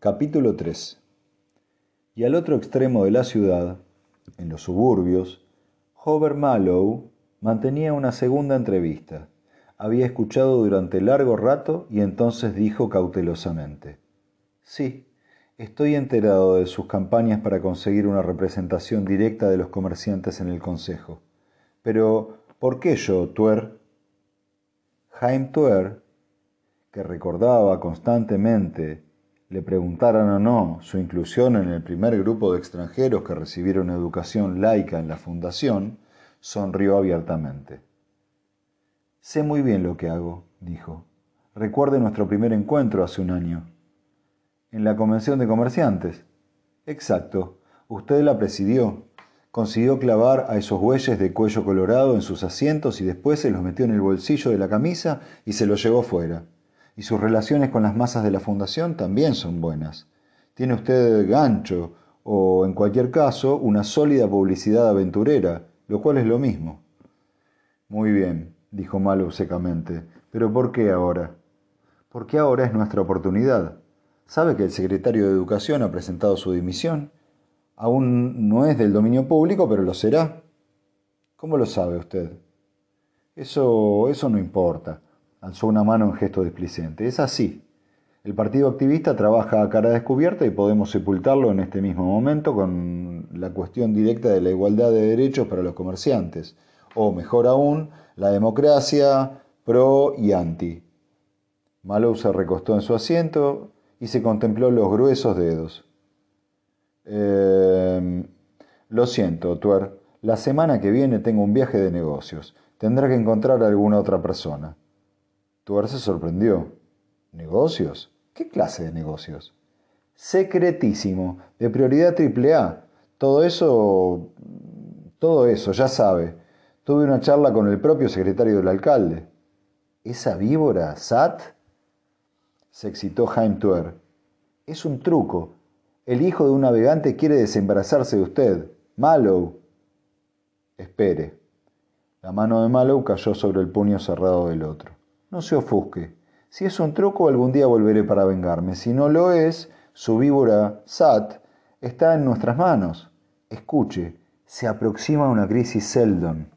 Capítulo 3 Y al otro extremo de la ciudad, en los suburbios, Hover Mallow mantenía una segunda entrevista. Había escuchado durante largo rato y entonces dijo cautelosamente, Sí, estoy enterado de sus campañas para conseguir una representación directa de los comerciantes en el Consejo. Pero, ¿por qué yo, Tuer? Jaime Tuer que recordaba constantemente, le preguntaran o no su inclusión en el primer grupo de extranjeros que recibieron educación laica en la fundación, sonrió abiertamente. Sé muy bien lo que hago, dijo. Recuerde nuestro primer encuentro hace un año. En la convención de comerciantes. Exacto. Usted la presidió. Consiguió clavar a esos bueyes de cuello colorado en sus asientos y después se los metió en el bolsillo de la camisa y se los llevó fuera y sus relaciones con las masas de la Fundación también son buenas. Tiene usted gancho o, en cualquier caso, una sólida publicidad aventurera, lo cual es lo mismo. Muy bien, dijo Malo secamente. ¿Pero por qué ahora? Porque ahora es nuestra oportunidad. ¿Sabe que el secretario de Educación ha presentado su dimisión? Aún no es del dominio público, pero lo será. ¿Cómo lo sabe usted? Eso, eso no importa. Alzó una mano en gesto displicente. Es así. El Partido Activista trabaja a cara descubierta y podemos sepultarlo en este mismo momento con la cuestión directa de la igualdad de derechos para los comerciantes. O, mejor aún, la democracia pro y anti. Malou se recostó en su asiento y se contempló los gruesos dedos. Eh, lo siento, Tuer. La semana que viene tengo un viaje de negocios. Tendrá que encontrar a alguna otra persona. Tuer se sorprendió. ¿Negocios? ¿Qué clase de negocios? Secretísimo, de prioridad triple A. Todo eso... Todo eso, ya sabe. Tuve una charla con el propio secretario del alcalde. ¿Esa víbora, Sat? Se excitó Jaime Tuer. Es un truco. El hijo de un navegante quiere desembarazarse de usted. Mallow. Espere. La mano de Mallow cayó sobre el puño cerrado del otro. No se ofusque. Si es un truco, algún día volveré para vengarme. Si no lo es, su víbora Sat está en nuestras manos. Escuche, se aproxima una crisis Seldon.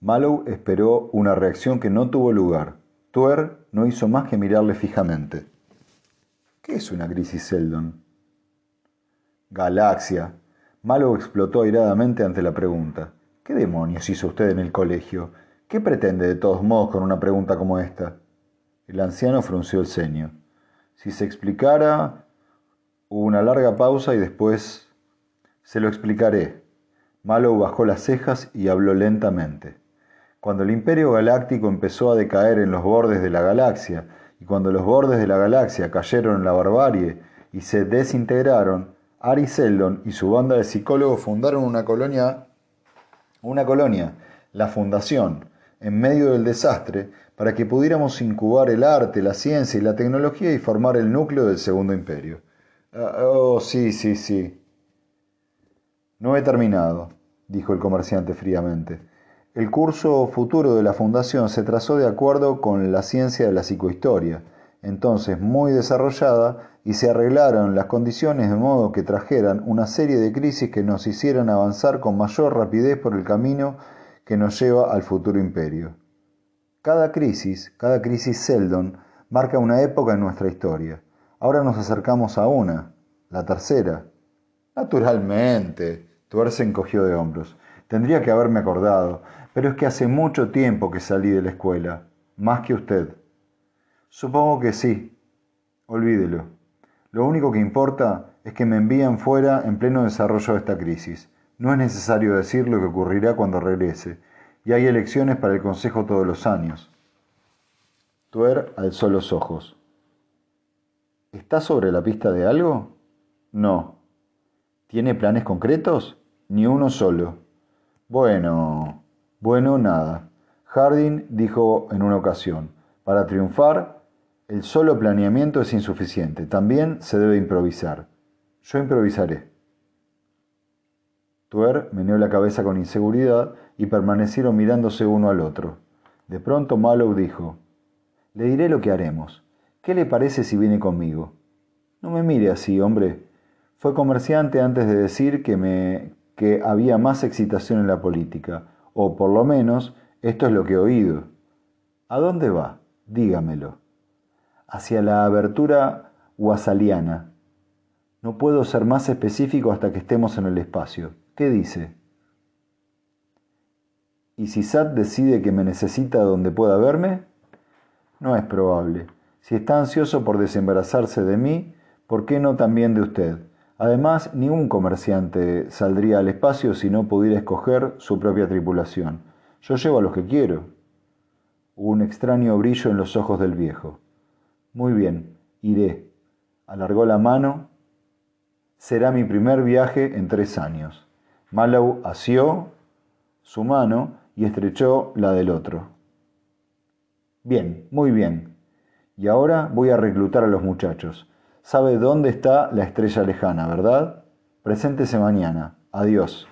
Mallow esperó una reacción que no tuvo lugar. Tuer no hizo más que mirarle fijamente. ¿Qué es una crisis Seldon? Galaxia, Malo explotó airadamente ante la pregunta. ¿Qué demonios hizo usted en el colegio? ¿Qué pretende de todos modos con una pregunta como esta? El anciano frunció el ceño. Si se explicara... Hubo una larga pausa y después... Se lo explicaré. Malo bajó las cejas y habló lentamente. Cuando el imperio galáctico empezó a decaer en los bordes de la galaxia, y cuando los bordes de la galaxia cayeron en la barbarie y se desintegraron, Ari Seldon y su banda de psicólogos fundaron una colonia, una colonia, la Fundación, en medio del desastre, para que pudiéramos incubar el arte, la ciencia y la tecnología y formar el núcleo del Segundo Imperio. Ah, oh, sí, sí, sí. No he terminado, dijo el comerciante fríamente. El curso futuro de la Fundación se trazó de acuerdo con la ciencia de la psicohistoria, entonces muy desarrollada y se arreglaron las condiciones de modo que trajeran una serie de crisis que nos hicieran avanzar con mayor rapidez por el camino que nos lleva al futuro imperio. Cada crisis, cada crisis Seldon, marca una época en nuestra historia. Ahora nos acercamos a una, la tercera. Naturalmente, Tuer se encogió de hombros. Tendría que haberme acordado, pero es que hace mucho tiempo que salí de la escuela, más que usted. Supongo que sí. Olvídelo. Lo único que importa es que me envían fuera en pleno desarrollo de esta crisis. No es necesario decir lo que ocurrirá cuando regrese, y hay elecciones para el Consejo todos los años. Tuer alzó los ojos. ¿Está sobre la pista de algo? No. ¿Tiene planes concretos? Ni uno solo. Bueno, bueno, nada. Harding dijo en una ocasión, para triunfar el solo planeamiento es insuficiente, también se debe improvisar. Yo improvisaré. Tuer meneó la cabeza con inseguridad y permanecieron mirándose uno al otro. De pronto Mallow dijo, Le diré lo que haremos. ¿Qué le parece si viene conmigo? No me mire así, hombre. Fue comerciante antes de decir que, me, que había más excitación en la política, o por lo menos esto es lo que he oído. ¿A dónde va? Dígamelo. Hacia la abertura guasaliana. No puedo ser más específico hasta que estemos en el espacio. ¿Qué dice? ¿Y si Sat decide que me necesita donde pueda verme? No es probable. Si está ansioso por desembarazarse de mí, ¿por qué no también de usted? Además, ningún comerciante saldría al espacio si no pudiera escoger su propia tripulación. Yo llevo a los que quiero. Hubo un extraño brillo en los ojos del viejo. Muy bien, iré. Alargó la mano. Será mi primer viaje en tres años. Mallow asió su mano y estrechó la del otro. Bien, muy bien. Y ahora voy a reclutar a los muchachos. Sabe dónde está la estrella lejana, ¿verdad? Preséntese mañana. Adiós.